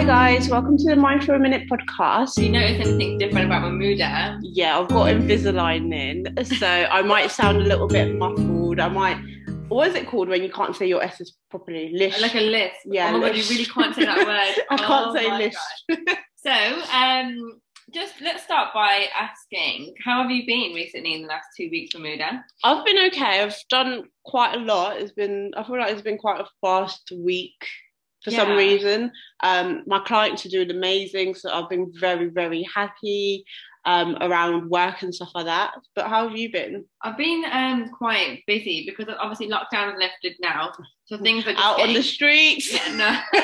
Hi guys, welcome to the Mind for a Minute podcast. Do you notice anything different about my mood? eh? Yeah, I've got Invisalign in, so I might sound a little bit muffled. I might. What is it called when you can't say your S's properly? Lish. Like a list. Yeah, Oh my god, lish. you really can't say that word. I can't Oh say my lish. God. So, um, just let's start by asking, how have you been recently in the last two weeks, Mamuda? I've been okay. I've done quite a lot. It's been. I feel like it's been quite a fast week for some reason. Um, my clients are doing amazing, so I've been very, very happy um, around work and stuff like that. But how have you been? I've been um quite busy because obviously lockdown is lifted now, so things are just Out on the streets. Yeah, no.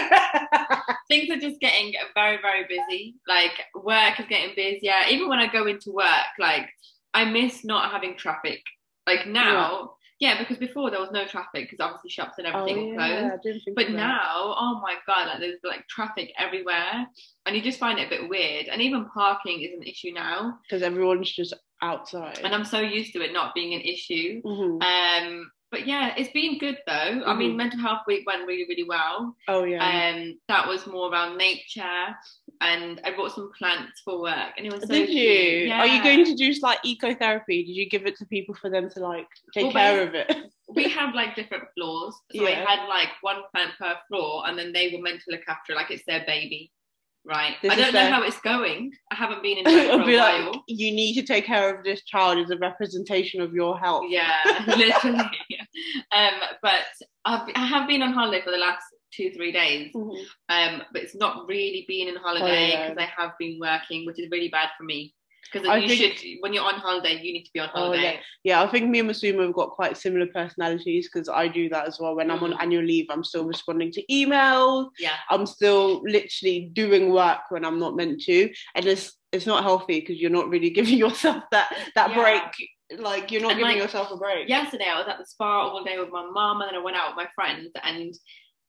things are just getting very, very busy. Like work is getting busier. Even when I go into work, like I miss not having traffic. Like now, yeah, because before there was no traffic because obviously shops and Oh, everything were yeah, closed. I didn't think But now, oh my god, like there's like traffic everywhere, and you just find it a bit weird. And even parking is an issue now, because everyone's just outside. and I'm so used to it not being an issue. Mhm. Um, but yeah, it's been good though. I mean, Mhm. mental health week went really, really well. Oh yeah. Um, that was more around nature, and I brought some plants for work, and it was so Did cute. you? Are you going to do like ecotherapy? Did you give it to people for them to like take Well, care of it? We have like different floors, so Yeah. I had like one plant per floor, and then they were meant to look after it like it's their baby, right? This I don't know their- how it's going. I haven't been in for a like, you need to take care of this child as a representation of your health. Yeah, literally. um, but I've, I have been on holiday for the last two, three days. Mhm. Um, but it's not really been in holiday because I have been working, which is really bad for me. Because you think- should, when you're on holiday, you need to be on Oh, holiday. Yeah, I think me and Masooma have got quite similar personalities because I do that as well. When I'm on Mhm. annual leave, I'm still responding to emails. Yeah. I'm still literally doing work when I'm not meant to, and it's it's not healthy because you're not really giving yourself that that Yeah. break. Like you're not And, giving like, yourself a break. yesterday I was at the spa all day with my mum and then I went out with my friends and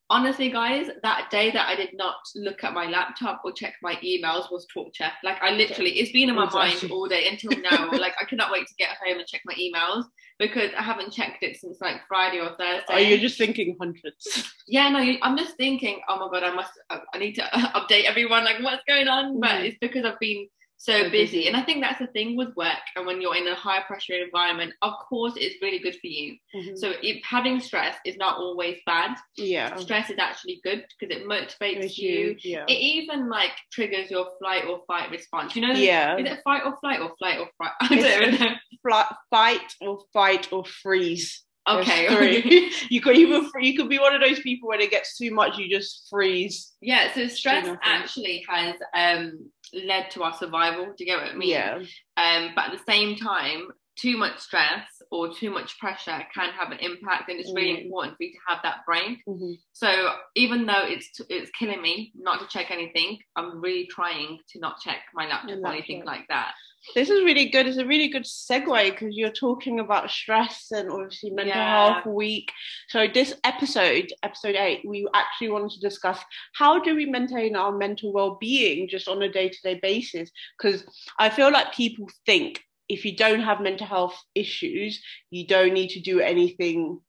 honestly guys that day that I did not look at my laptop or check my emails was torture like I literally it's been in my Exactly. mind all day until now like I cannot wait to get home and check my emails because I haven't checked it since like Friday or Thursday oh you're just thinking hundreds. yeah no you, I'm just thinking oh my god I must I, need to update everyone like what's going on but Mhm. it's because I've been so busy. and I think that's the thing with work and when you're in a high pressure environment of course it's really good for you mm-hmm. so if having stress is not always bad. yeah, Stress is actually good because it motivates With you. yeah, It even like triggers your flight or fight response. You know, yeah. is it fight or flight or flight or fight? I don't know. Fla- fight or fight or freeze. Okay. you could even you could be one of those people when it gets too much, you just freeze. yeah. So stress actually has um led to our survival. Do you get what I mean? Yeah, Um, but at the same time, too much stress or too much pressure can have an impact, and it's really Mm. important for you to have that break. Mhm. So even though it's it's killing me not to check anything, I'm really trying to not check my laptop or anything like that. this is really good. It's a really good segue because you're talking about stress and obviously mental Yeah. health week. So this episode, episode eight, we actually wanted to discuss how do we maintain our mental well-being just on a day-to-day basis? Because I feel like people think if you don't have mental health issues, you don't need to do anything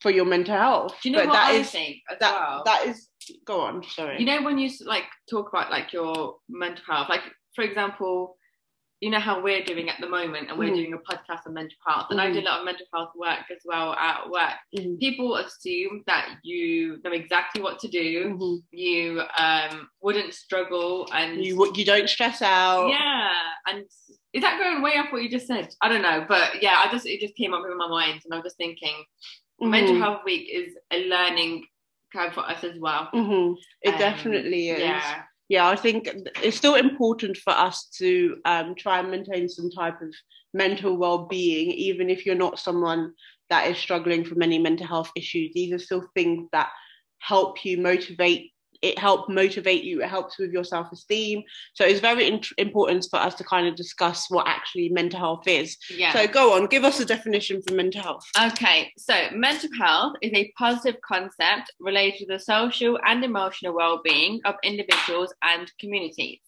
for your mental health. Do you know but what that I is think as that well? that is go on. Sorry. you know when you like talk about like your mental health, like for example, you know how we're doing at the moment, and we're Mhm. doing a podcast on mental health, and I Mhm. do a lot of mental health work as well at work. Mhm. People assume that you know exactly what to do. Mhm. You um, wouldn't struggle, and You you don't stress out. Yeah, and is that going way off what you just said? I don't know, but yeah, I just it just came up in my mind, and I'm just thinking, mental Mhm. health week is a learning curve for us as well. hmm It Um, definitely is. Yeah, Yeah, I think it's still important for us to um, try and maintain some type of mental well-being, even if you're not someone that is struggling from any mental health issues. These are still things that help you motivate. It helps motivate you. It helps with your self-esteem. So it's very in- important for us to kind of discuss what actually mental health is. yeah. So go on, give us a definition for mental health. Okay, so mental health is a positive concept related to the social and emotional well-being of individuals and communities.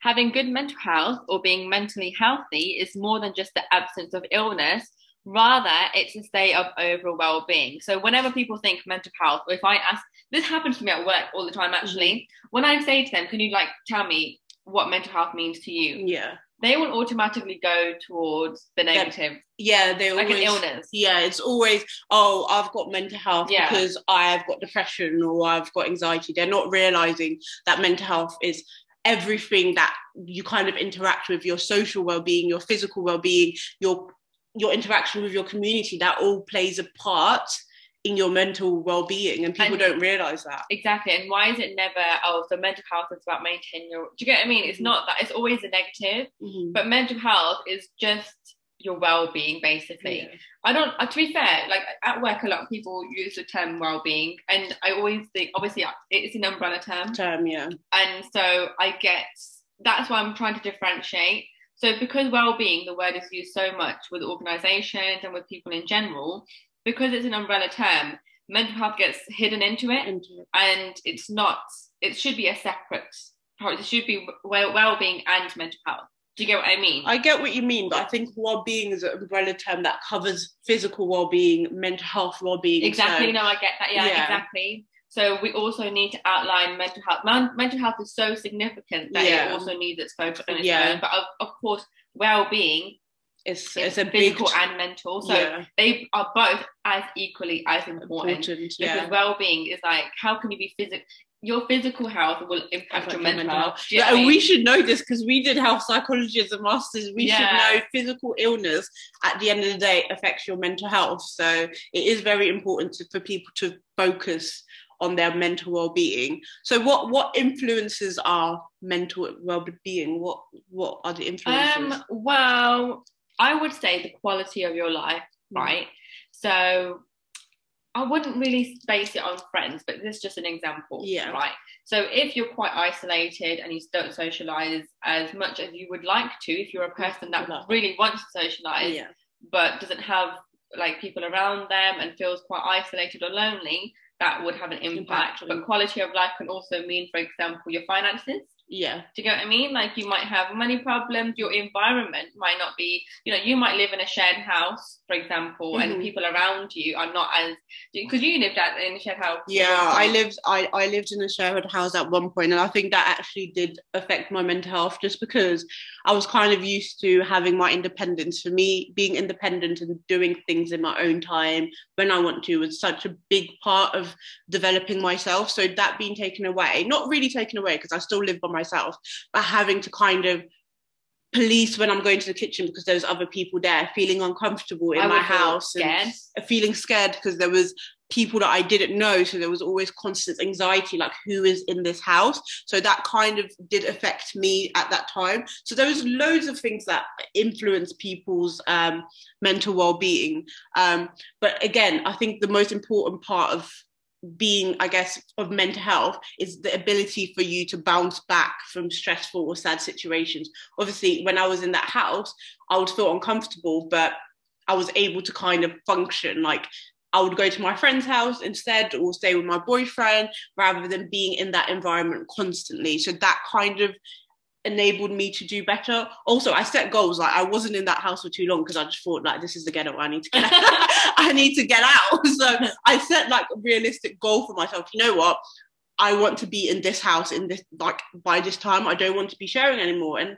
Having good mental health or being mentally healthy is more than just the absence of illness Rather, it's a state of overall well-being. So whenever people think mental health, or if I ask, this happens to me at work all the time. Actually, mm-hmm. when I say to them, "Can you like tell me what mental health means to you?" Yeah, they will automatically go towards the negative. Yeah, they like an illness. Yeah, it's always oh, I've got mental health yeah. because I've got depression or I've got anxiety. They're not realizing that mental health is everything that you kind of interact with your social well-being your physical well-being your your interaction with your community that all plays a part in your mental well-being and people and don't realize that exactly and why is it never oh so mental health is about maintaining your do you get what i mean it's mm-hmm. not that it's always a negative mm-hmm. but mental health is just your well-being basically yeah. i don't uh, to be fair like at work a lot of people use the term well-being and i always think obviously it's an umbrella term term yeah and so i get that's why i'm trying to differentiate so because well-being the word is used so much with organizations and with people in general because it's an umbrella term mental health gets hidden into it, into it. and it's not it should be a separate part. it should be well-being and mental health do you get what I mean? I get what you mean, but I think well-being is an umbrella term that covers physical well-being, mental health well-being. Exactly. So, no, I get that. Yeah, yeah, exactly. So we also need to outline mental health. mental health is so significant that yeah. it also needs its focus on its yeah. own. But of, of course, well-being is it's a physical big, and mental. So yeah. they are both as equally as important. important yeah. Because well-being is like, how can you be physical? your physical health will impact your mental, mental health. Yeah, and we should know this because we did health psychology as a master's. We yeah. should know physical illness at the end of the day affects your mental health. So it is very important to, for people to focus on their mental well-being. So what what influences our mental well-being? What what are the influences? Um, well, I would say the quality of your life, mm. right? So I wouldn't really base it on friends, but this is just an example. Yeah. Right. So if you're quite isolated and you don't socialize as much as you would like to, if you're a person that no. really wants to socialize, yeah. but doesn't have like people around them and feels quite isolated or lonely, that would have an impact. But quality of life can also mean, for example, your finances yeah. Do you get what i mean? Like you might have money problems your environment might not be you know you might live in a shared house for example mm-hmm. and people around you are not as because you lived at in a shared house. Yeah i lived I, I lived in a shared house at one point and i think that actually did affect my mental health just because i was kind of used to having my independence. For me being independent and doing things in my own time when i want to was such a big part of developing myself. So that being taken away not really taken away because i still live by myself, but having to kind of police when I'm going to the kitchen because there's other people there, feeling uncomfortable in I my house, scared. and feeling scared because there was people that I didn't know. So there was always constant anxiety, like who is in this house. So that kind of did affect me at that time. So there was loads of things that influence people's um, mental well-being. Um, but again, I think the most important part of being i guess of mental health is the ability for you to bounce back from stressful or sad situations obviously when i was in that house i would feel uncomfortable but i was able to kind of function like I would go to my friend's house instead or stay with my boyfriend rather than being in that environment constantly. So that kind of enabled me to do better. Also, I set goals. Like I wasn't in that house for too long because I just thought like this is the ghetto. I need to get out. I need to get out. So I set like a realistic goal for myself. You know what? I want to be in this house in this like by this time. I don't want to be sharing anymore. And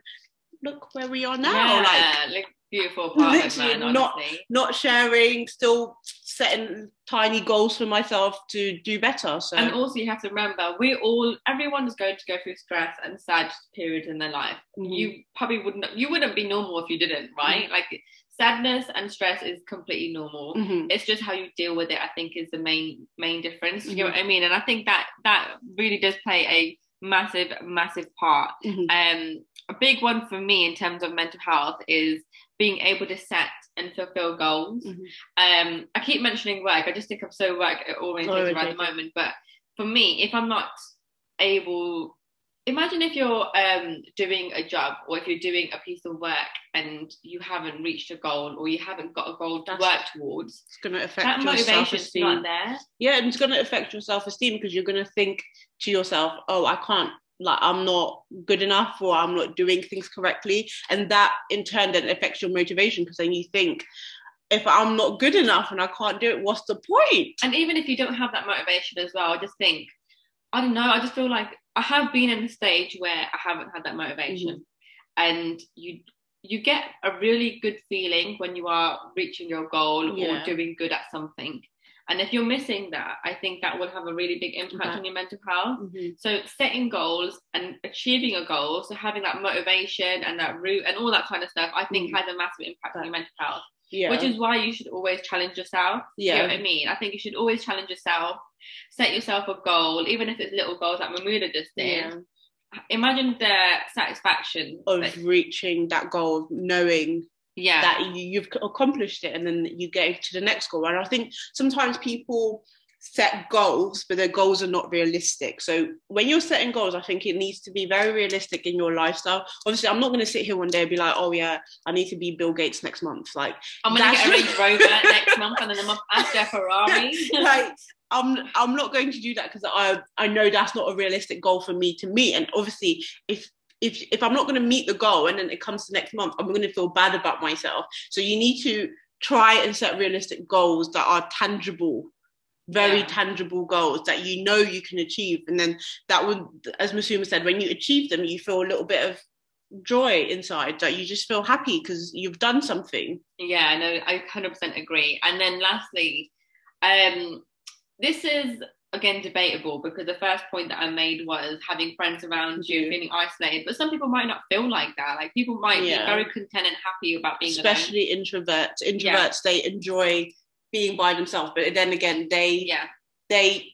look where we are now. Yeah, like beautiful apartment, man, not not sharing still setting tiny goals for myself to do better so. And also you have to remember we all everyone is going to go through stress and sad periods in their life. Mm-hmm. you probably wouldn't you wouldn't be normal if you didn't right? Mm-hmm. like sadness and stress is completely normal. Mm-hmm. it's just how you deal with it i think is the main main difference. You know what i mean? And i think that that really does play a massive massive part. Mm-hmm. um a big one for me in terms of mental health is being able to set and fulfill goals. Mm-hmm. Um, I keep mentioning work. I just think I'm so work at the moment. But for me, if I'm not able, imagine if you're um, doing a job or if you're doing a piece of work and you haven't reached a goal or you haven't got a goal to That's, work towards. It's going to affect that your self-esteem. Not there. Yeah, and it's going to affect your self-esteem because you're going to think to yourself, "Oh, I can't like I'm not good enough or I'm not doing things correctly. And that in turn then affects your motivation because then you think, if I'm not good enough and I can't do it, what's the point? And even if you don't have that motivation as well, I just think, I don't know, I just feel like I have been in a stage where I haven't had that motivation. Mm-hmm. And you you get a really good feeling when you are reaching your goal yeah. or doing good at something. And if you're missing that, I think that will have a really big impact okay. on your mental health. Mm-hmm. So setting goals and achieving a goal, so having that motivation and that route and all that kind of stuff, I think mm-hmm. has a massive impact on your mental health. Yeah. Which is why you should always challenge yourself. Yeah. You know what I mean? I think you should always challenge yourself, set yourself a goal, even if it's little goals like Mamuda just did. Yeah. Imagine the satisfaction of that, reaching that goal, knowing yeah. that you, have accomplished it, and then you get to the next goal. And I think sometimes people set goals, but their goals are not realistic. So when you're setting goals, I think it needs to be very realistic in your lifestyle. Obviously, I'm not going to sit here one day and be like, "Oh yeah, I need to be Bill Gates next month." Like I'm going to get a Range Rover next month, and then the month after Ferrari. like I'm I'm not going to do that because I I know that's not a realistic goal for me to meet. And obviously, if if if I'm not going to meet the goal and then it comes to next month, I'm going to feel bad about myself. So you need to try and set realistic goals that are tangible very yeah. tangible goals that you know you can achieve and then that would as Masooma said when you achieve them you feel a little bit of joy inside that you just feel happy because you've done something yeah no i 100% agree and then lastly um this is again debatable because the first point that I made was having friends around you, mm-hmm. feeling isolated. But some people might not feel like that. Like people might yeah. be very content and happy about being especially alone. introverts. Introverts yeah. they enjoy being by themselves, but then again they yeah they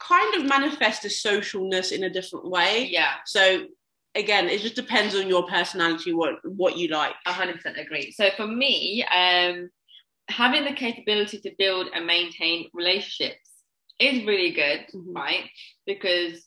kind of manifest a socialness in a different way. Yeah. So again, it just depends on your personality, what what you like. hundred percent agree. So for me, um, having the capability to build and maintain relationships is really good, mm-hmm. right? Because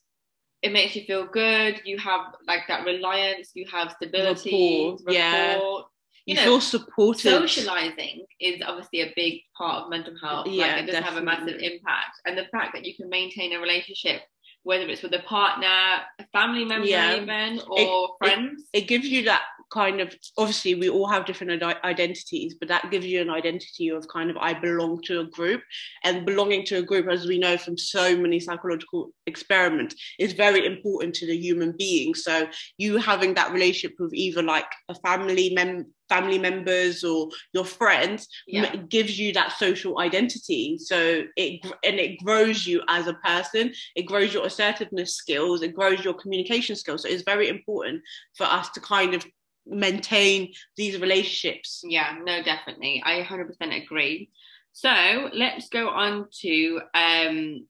it makes you feel good. You have like that reliance. You have stability. Rapport, rapport. Yeah. You, you know, feel supported. Socializing is obviously a big part of mental health. Yeah, like it does have a massive impact. And the fact that you can maintain a relationship, whether it's with a partner, a family member, yeah. even, or it, friends, it, it gives you that kind of obviously we all have different identities but that gives you an identity of kind of i belong to a group and belonging to a group as we know from so many psychological experiments is very important to the human being. So you having that relationship with either like a family mem- family members or your friends yeah. gives you that social identity. So it and it grows you as a person. It grows your assertiveness skills. It grows your communication skills. So it's very important for us to kind of maintain these relationships. Yeah, no, definitely. I 100% agree. So let's go on to um,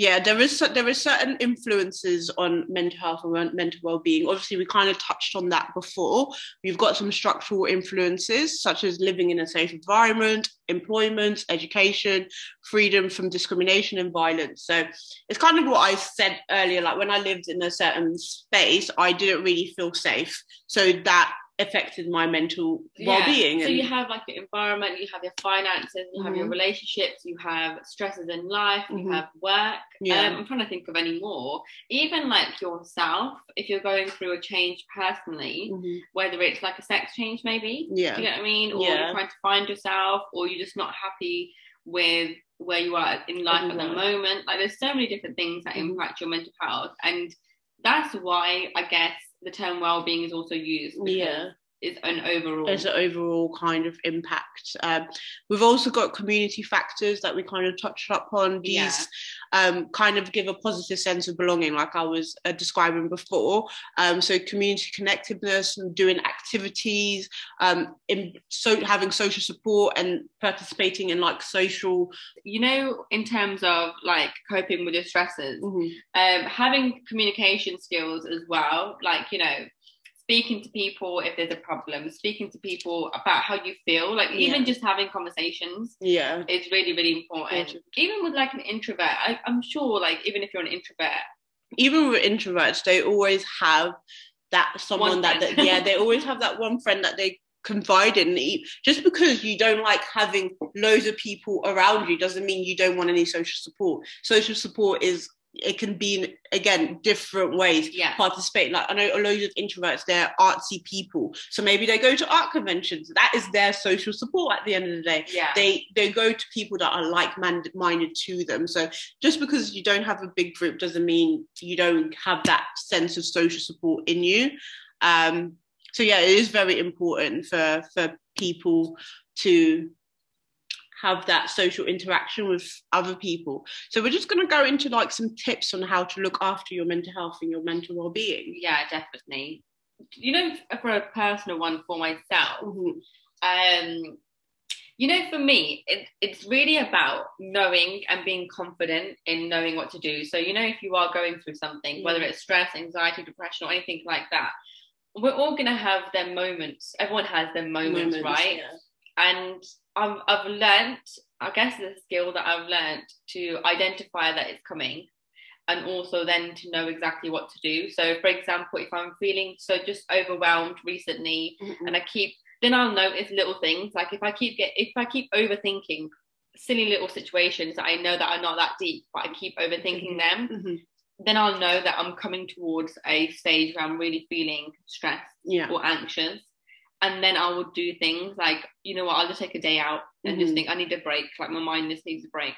yeah there is there is certain influences on mental health and mental well-being. Obviously we kind of touched on that before. We've got some structural influences such as living in a safe environment employment education freedom from discrimination and violence. So it's kind of what i said earlier like when i lived in a certain space i didn't really feel safe. So that affected my mental well-being. So and... you have like your environment, you have your finances, you mm-hmm. have your mm-hmm. relationships, you have stresses in life, mm-hmm. you have work. Yeah. Um, I'm trying to think of any more. Even like yourself, if you're going through a change personally, mm-hmm. whether it's like a sex change maybe, yeah. do you know what I mean? Or yeah. you're trying to find yourself, or you're just not happy with where you are in life at the moment. Like there's so many different things that mm-hmm. impact your mental health. And that's why I guess the term well-being is also used. Yeah. It's an overall. There's an overall kind of impact. Um, we've also got community factors that we kind of touched upon. These yeah. um, kind of give a positive sense of belonging, like I was uh, describing before. Um, so community connectedness and doing activities, um, in so having social support and participating in like social. You know, in terms of like coping with your stresses, mm-hmm. Um, having communication skills as well, like you know speaking to people if there's a problem, speaking to people about how you feel, like yeah. even just having conversations. Yeah, it's really really important. Even with like an introvert, I, I'm sure like even if you're an introvert, even with introverts, they always have that someone that, that yeah they always have that one friend that they confide in just because you don't like having loads of people around you doesn't mean you don't want any social support social support is it can be in, again different ways Yeah. participate. Like i know a load of introverts they're artsy people. So maybe they go to art conventions. That is their social support at the end of the day. Yeah. they they go to people that are like minded to them. So just because you don't have a big group doesn't mean you don't have that sense of social support in you. Um so yeah it is very important for for people to have that social interaction with other people so we're just going to go into like some tips on how to look after your mental health and your mental well-being yeah, definitely. You know, for a personal one for myself, Mhm. um, you know, for me, it, it's really about knowing and being confident in knowing what to do. So, you know, if you are going through something, whether Mm. it's stress, anxiety, depression, or anything like that, we're all going to have their moments. Everyone has their moments, right? yeah. and I've, I've learned i guess the skill that i've learned to identify that it's coming and also then to know exactly what to do so for example if i'm feeling so just overwhelmed recently Mhm. and i keep then i'll notice little things like if i keep get if i keep overthinking silly little situations that i know that are not that deep but i keep overthinking them Mhm. then i'll know that i'm coming towards a stage where i'm really feeling stressed yeah or anxious. And then I would do things like, you know what, I'll just take a day out and just Mhm. think I need a break, like my mind just needs a break.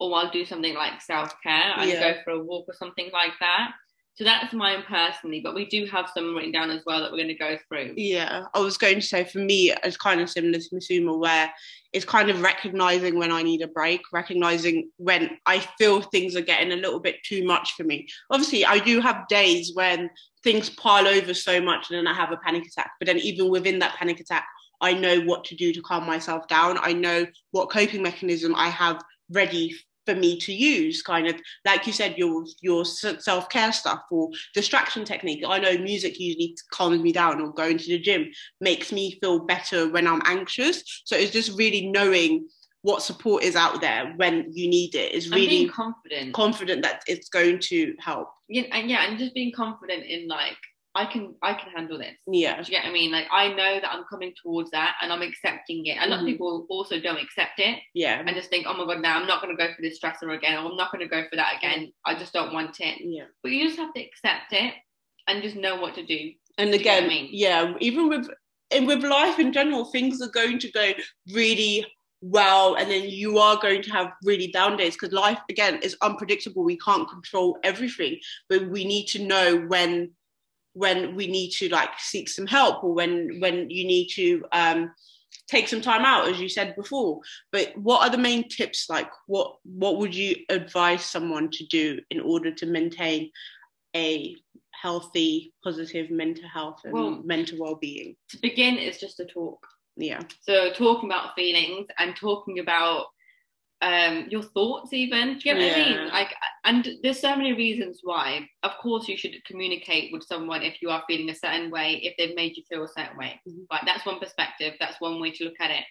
Or I'll do something like self care and Yeah. go for a walk or something like that. So that's mine personally, but we do have some written down as well that we're going to go through. Yeah, I was going to say for me, it's kind of similar to Masooma, where it's kind of recognizing when I need a break, recognizing when I feel things are getting a little bit too much for me. Obviously, I do have days when things pile over so much and then I have a panic attack. But then, even within that panic attack, I know what to do to calm myself down. I know what coping mechanism I have ready for me to use kind of like you said your your self-care stuff or distraction technique. I know music usually calms me down or going to the gym makes me feel better when i'm anxious. So it's just really knowing what support is out there when you need it is really confident. confident that it's going to help. Yeah, and yeah, and just being confident in like, I can I can handle this. yeah Do you get what I mean? Like I know that I'm coming towards that and I'm accepting it. A lot of Mhm. people also don't accept it. yeah and just think, oh my god, now I'm not going to go for this stressor again, I'm not going to go for that again. I just don't want it. yeah But you just have to accept it and just know what to do. and Do again I mean? yeah even with and with life in general things are going to go really well and then you are going to have really down days because life again is unpredictable we can't control everything but we need to know when when we need to like seek some help or when when you need to um take some time out as you said before. But what are the main tips? Like what what would you advise someone to do in order to maintain a healthy positive mental health and Well- mental well-being? To begin is just to talk. yeah. So talking about feelings and talking about um your thoughts even. Do you get what I mean? Like and there's so many reasons why. Of course you should communicate with someone if you are feeling a certain way, if they've made you feel a certain way. Mhm. Right, that's one perspective, that's one way to look at it.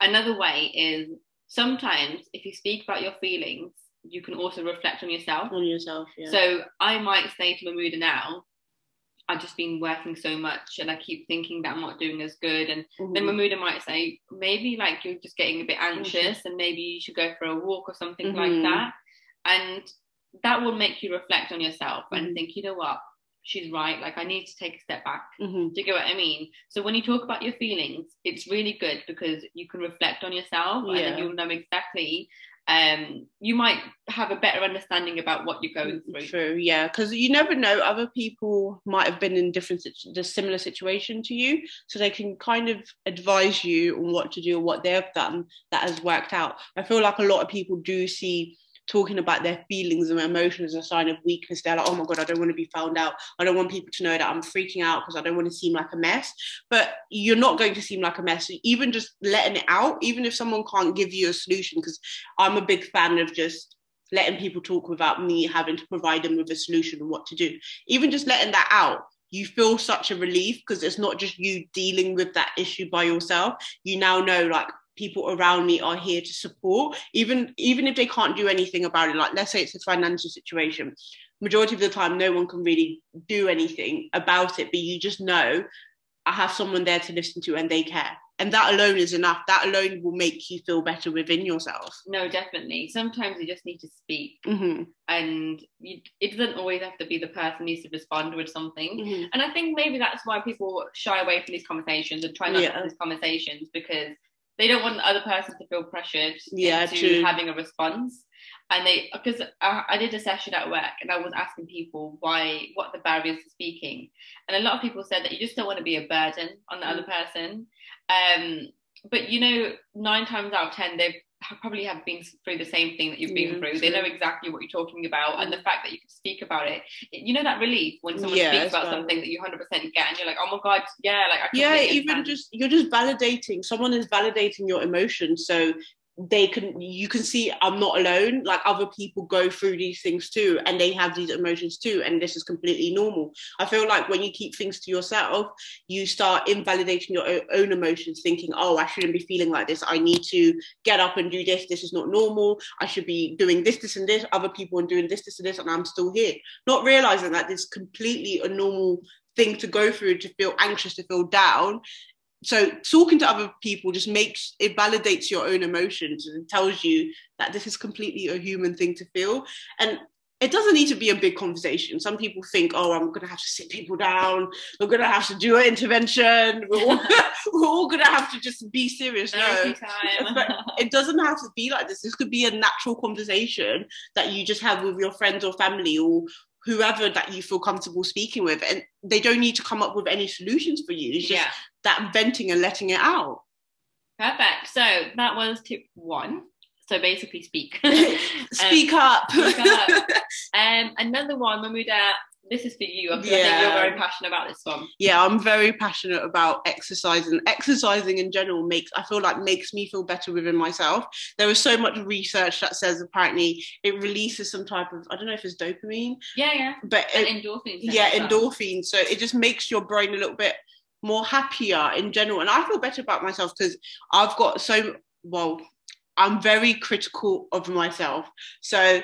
Another way is sometimes if you speak about your feelings, you can also reflect on yourself. on yourself yeah So I might say to Mamuda now, I've just been working so much and I keep thinking that I'm not doing as good. And then Mhm. Mamuda might say, maybe like you're just getting a bit anxious and maybe you should go for a walk or something Mhm. like that. And that will make you reflect on yourself and Mhm. think, you know what, she's right. Like I need to take a step back. Mhm. Do you get what I mean? So when you talk about your feelings, it's really good because you can reflect on yourself and Yeah. then you'll know exactly. Um, you might have a better understanding about what you're going through. True, yeah, because you never know. Other people might have been in different, the similar situation to you, so they can kind of advise you on what to do or what they've done that has worked out. I feel like a lot of people do see talking about their feelings and emotions as a sign of weakness. They're like, oh my god, I don't want to be found out. I don't want people to know that I'm freaking out because I don't want to seem like a mess. But you're not going to seem like a mess. Even just letting it out, even if someone can't give you a solution, because I'm a big fan of just letting people talk without me having to provide them with a solution and what to do. Even just letting that out, you feel such a relief because it's not just you dealing with that issue by yourself. You now know like people around me are here to support, even even if they can't do anything about it. Like let's say it's a financial situation. Majority of the time, no one can really do anything about it, but you just know I have someone there to listen to and they care. and that alone is enough that alone will make you feel better within yourself no definitely sometimes you just need to speak mm-hmm. and you, it doesn't always have to be the person needs to respond with something Mm-hmm. and i think maybe that's why people shy away from these conversations and try not to have these conversations because they don't want the other person to feel pressured Yeah, into true. having a response and they because I, I did a session at work and i was asking people why what the barriers to speaking and a lot of people said that you just don't want to be a burden on the Mm. other person um but you know nine times out of ten they probably have been through the same thing that you've been Yeah, through they know exactly what you're talking about and the Mm. fact that you can speak about it you know that relief when someone Yeah, speaks about valid. something that you 100% get and you're like oh my god yeah like I yeah even understand. just you're just validating someone is validating your emotion, so they can you can see i'm not alone. Like other people go through these things too and they have these emotions too and this is completely normal. I feel like when you keep things to yourself you start invalidating your own emotions thinking oh i shouldn't be feeling like this. I need to get up and do this. This is not normal. I should be doing this this and this. Other people are doing this this and this and i'm still here. Not realizing that this is completely a normal thing to go through to feel anxious to feel down so talking to other people just makes it validates your own emotions and tells you that this is completely a human thing to feel and it doesn't need to be a big conversation some people think oh i'm going to have to sit people down we're going to have to do an intervention we're all, we're all going to have to just be serious no Therapy time. But it doesn't have to be like this. This could be a natural conversation that you just have with your friends or family or whoever that you feel comfortable speaking with. And they don't need to come up with any solutions for you. It's just yeah that venting and letting it out. perfect so that was tip one so basically speak Speak up. speak up. um another one when we're at this is for you because I think Yeah. you're very passionate about this one yeah, I'm very passionate about exercising. Exercising in general makes I feel like makes me feel better within myself. There is so much research that says apparently it releases some type of I don't know if it's dopamine, yeah yeah but it, endorphins yeah endorphins so it just makes your brain a little bit more happier in general. And i feel better about myself because i've got so well i'm very critical of myself. So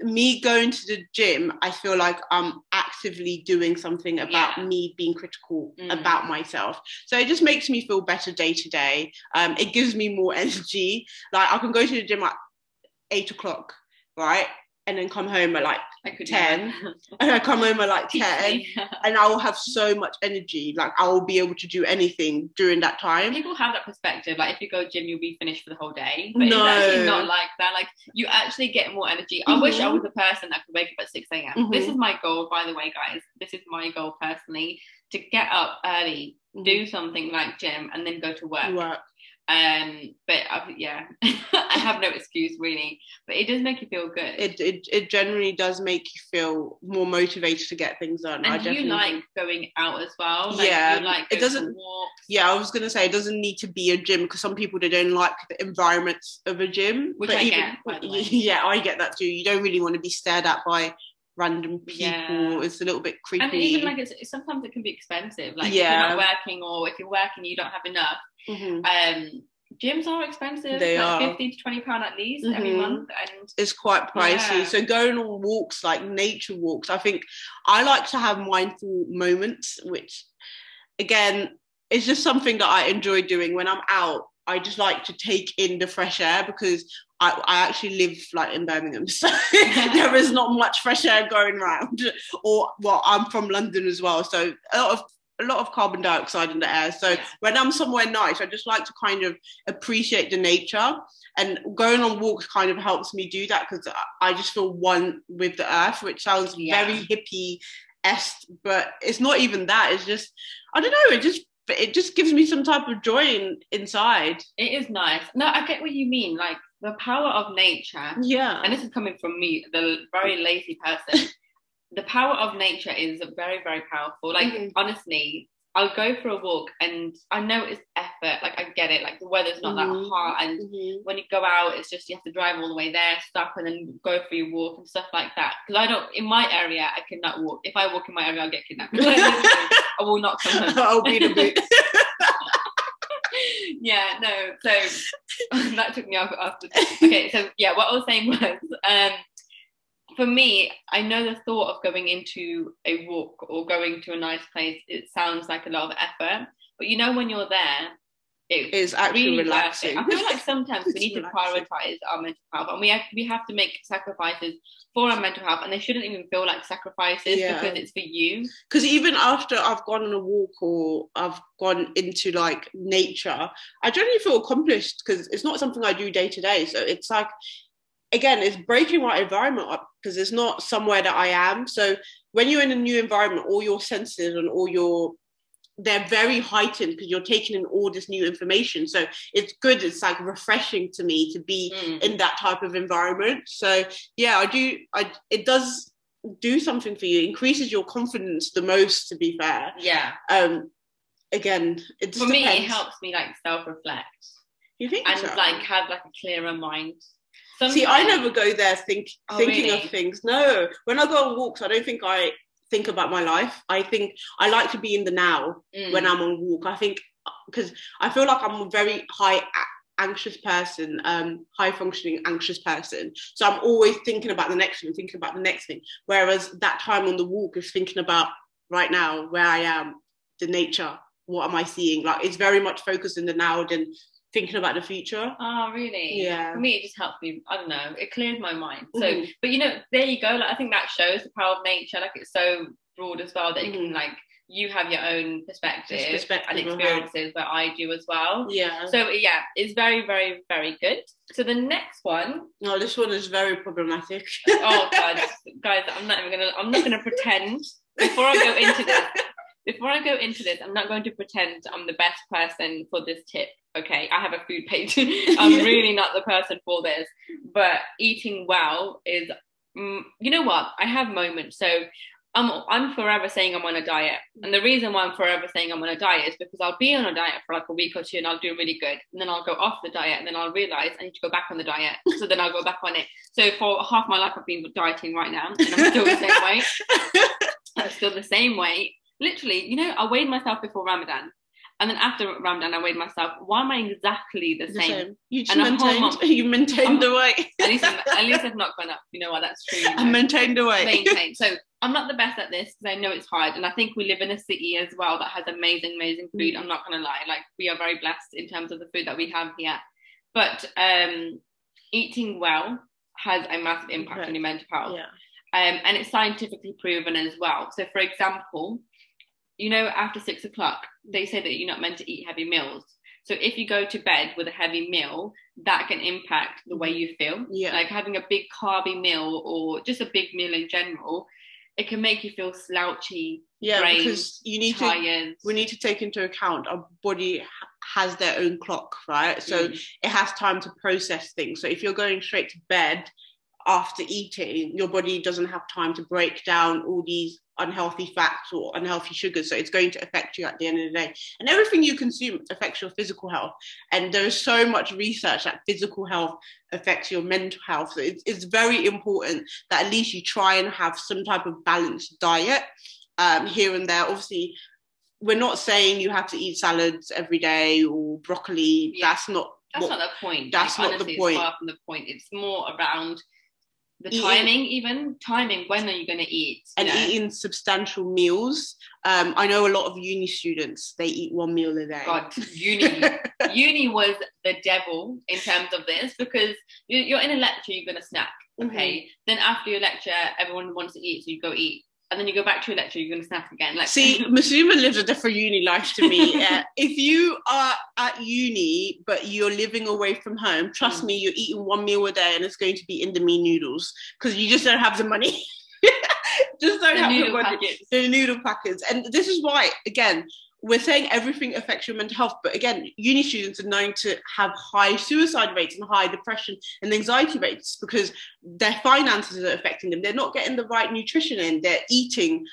me going to the gym i feel like i'm actively doing something about Yeah. me being critical Mm. about myself. So it just makes me feel better day to day. Um it gives me more energy. Like i can go to the gym at eight o'clock right? And then come home at like 10. and i come home at like 10 and I will have so much energy. Like I will be able to do anything during that time. People have that perspective. Like if you go gym, you'll be finished for the whole day. But it's No. actually not like that. Like you actually get more energy. I wish I Mhm. was a person that could wake up at 6 a.m. This Mhm. is my goal, by the way, guys. This is my goal personally to get up early, do something like gym, and then go to work. Work. Um, but i yeah, I have no excuse really. But it does make you feel good. It, it it generally does make you feel more motivated to get things done. I and you like think- going out as well. Like, Yeah, you like it doesn't- Yeah, I was gonna say it doesn't need to be a gym because some people they don't like the environments of a gym. Which but I even, get, by the way. Yeah, I get that too. You don't really want to be stared at by random people. Yeah. It's a little bit creepy. and even like it's sometimes it can be expensive. Like if you're not working or if you're working you don't have enough. Mhm. Um, gyms are expensive. They like are. fifty to twenty pound at least every Mhm. month, and it's quite pricey. Yeah. So going on walks, like nature walks, I think I like to have mindful moments, which again is just something that I enjoy doing when I'm out. I just like to take in the fresh air because I, I actually live like in Birmingham, so there is not much fresh air going around. Or well, I'm from London as well, so a lot of a lot of carbon dioxide in the air. So Yeah. when I'm somewhere nice, I just like to kind of appreciate the nature and going on walks kind of helps me do that because I just feel one with the earth, which sounds Yeah. very hippie esque, but it's not even that. It's just I don't know. It just it just gives me some type of joy in, inside. it is nice. No, I get what you mean. Like the power of nature, Yeah, and this is coming from me, the very lazy person. the power of nature is very, very powerful. Like Mhm. honestly, I'll go for a walk, and I know it's effort. Like I get it. Like the weather's not Mhm. that hot, and Mhm. when you go out, it's just you have to drive all the way there, stop, and then go for your walk and stuff like that. Because I don't, in my area, I cannot walk. If I walk in my area, I'll get kidnapped. I will not come home. I'll be the boot. Yeah, no. So that took me off after. Okay, so yeah, what I was saying was, um, for me, I know the thought of going into a walk or going to a nice place. It sounds like a lot of effort, but you know when you're there it is actually really relaxing. I feel like sometimes we need to prioritize our mental health, and we have we have to make sacrifices for our mental health, and they shouldn't even feel like sacrifices Yeah. because it's for you. because even after I've gone on a walk or I've gone into like nature, I generally feel accomplished because it's not something I do day to day. So it's like, again, it's breaking my environment up because it's not somewhere that I am. So when you're in a new environment, all your senses and all your they're very heightened because you're taking in all this new information. So it's good. It's like refreshing to me to be Mm. in that type of environment. So yeah, I do. I it does do something for you. Increases your confidence the most. To be fair, Yeah, um, again, it just for me, it helps me like self reflect You think and so? like have like a clearer mind. See, I never go there think Oh, thinking really? of things. No, when I go on walks, I don't think I think about my life. I think I like to be in the now Mm. when I'm on walk. I think because I feel like I'm a very high anxious person, um, high functioning anxious person. So I'm always thinking about the next thing, thinking about the next thing. Whereas that time on the walk is thinking about right now where I am, the nature, what am I seeing? Like it's very much focused in the now than thinking about the future. Oh, really? Yeah. For me, it just helps me. I don't know. It clears my mind. So, Mhm. but you know, there you go. Like I think that shows the power of nature. Like it's so broad as well that you can Mhm. like you have your own perspective, perspective and experiences where I do as well. Yeah. So yeah, it's very, very, very good. So the next one, no, this one is very problematic. oh god, guys, I'm not even gonna, I'm not gonna pretend before I go into this. Before I go into this, I'm not going to pretend I'm the best person for this tip. Okay, I have a food page. I'm really not the person for this. But eating well is, mm, you know what? I have moments. So I'm I'm forever saying I'm on a diet, and the reason why I'm forever saying I'm on a diet is because I'll be on a diet for like a week or two, and I'll do really good, and then I'll go off the diet, and then I'll realize I need to go back on the diet. So then I'll go back on it. So for half my life, I've been dieting right now, and I'm still the same weight. I'm still the same weight. Literally, you know, I weighed myself before Ramadan. And then after Ramadan, I weighed myself. Why am I exactly the same? same. You just maintained. month. You maintained the weight. At least, at least I've not gone up. You know what? That's true. you I maintained the weight. Maintain. So I'm not the best at this because I know it's hard, and I think we live in a city as well that has amazing, amazing food. Mm. I'm not gonna lie. Like we are very blessed in terms of the food that we have here. But um, eating well has a massive impact Okay. on your mental health Yeah. um, and it's scientifically proven as well. So, for example, you know, after six o'clock, they say that you're not meant to eat heavy meals. So, if you go to bed with a heavy meal, that can impact the way you feel. Yeah. Like having a big carby meal or just a big meal in general, it can make you feel slouchy, Yeah, drained, because you need to. We need to take into account our body has their own clock, right? So Mm. it has time to process things. So if you're going straight to bed after eating, your body doesn't have time to break down all these unhealthy fats or unhealthy sugars. So it's going to affect you at the end of the day. And everything you consume affects your physical health. And there is so much research that physical health affects your mental health. So it's, it's very important that at least you try and have some type of balanced diet um, here and there. Obviously, we're not saying you have to eat salads every day or broccoli. Yeah. That's not That's what- not the point. that's Like, not the point. It's far from the point. It's more around the Eating- timing, even timing. When are you going to eat? and know? eating substantial meals. Um, I know a lot of uni students they eat one meal a day. God, uni. uni was the devil in terms of this because you- you're in a lecture, you're going to snack. Mm-hmm. Okay. Then after your lecture, everyone wants to eat, so you go eat. And then you go back to your lecture, you're going to snap again. Like, See, Masooma lives a different uni life to me. Uh, if you are at uni but you're living away from home, trust Mm. me, you're eating one meal a day and it's going to be Indomie noodles because you just don't have the money. just don't the have the money. packets. the noodle packets. And this is why, again, we're saying everything affects your mental health, but again, uni students are known to have high suicide rates and high depression and anxiety rates because their finances are affecting them. They're not getting the right nutrition in. They're eating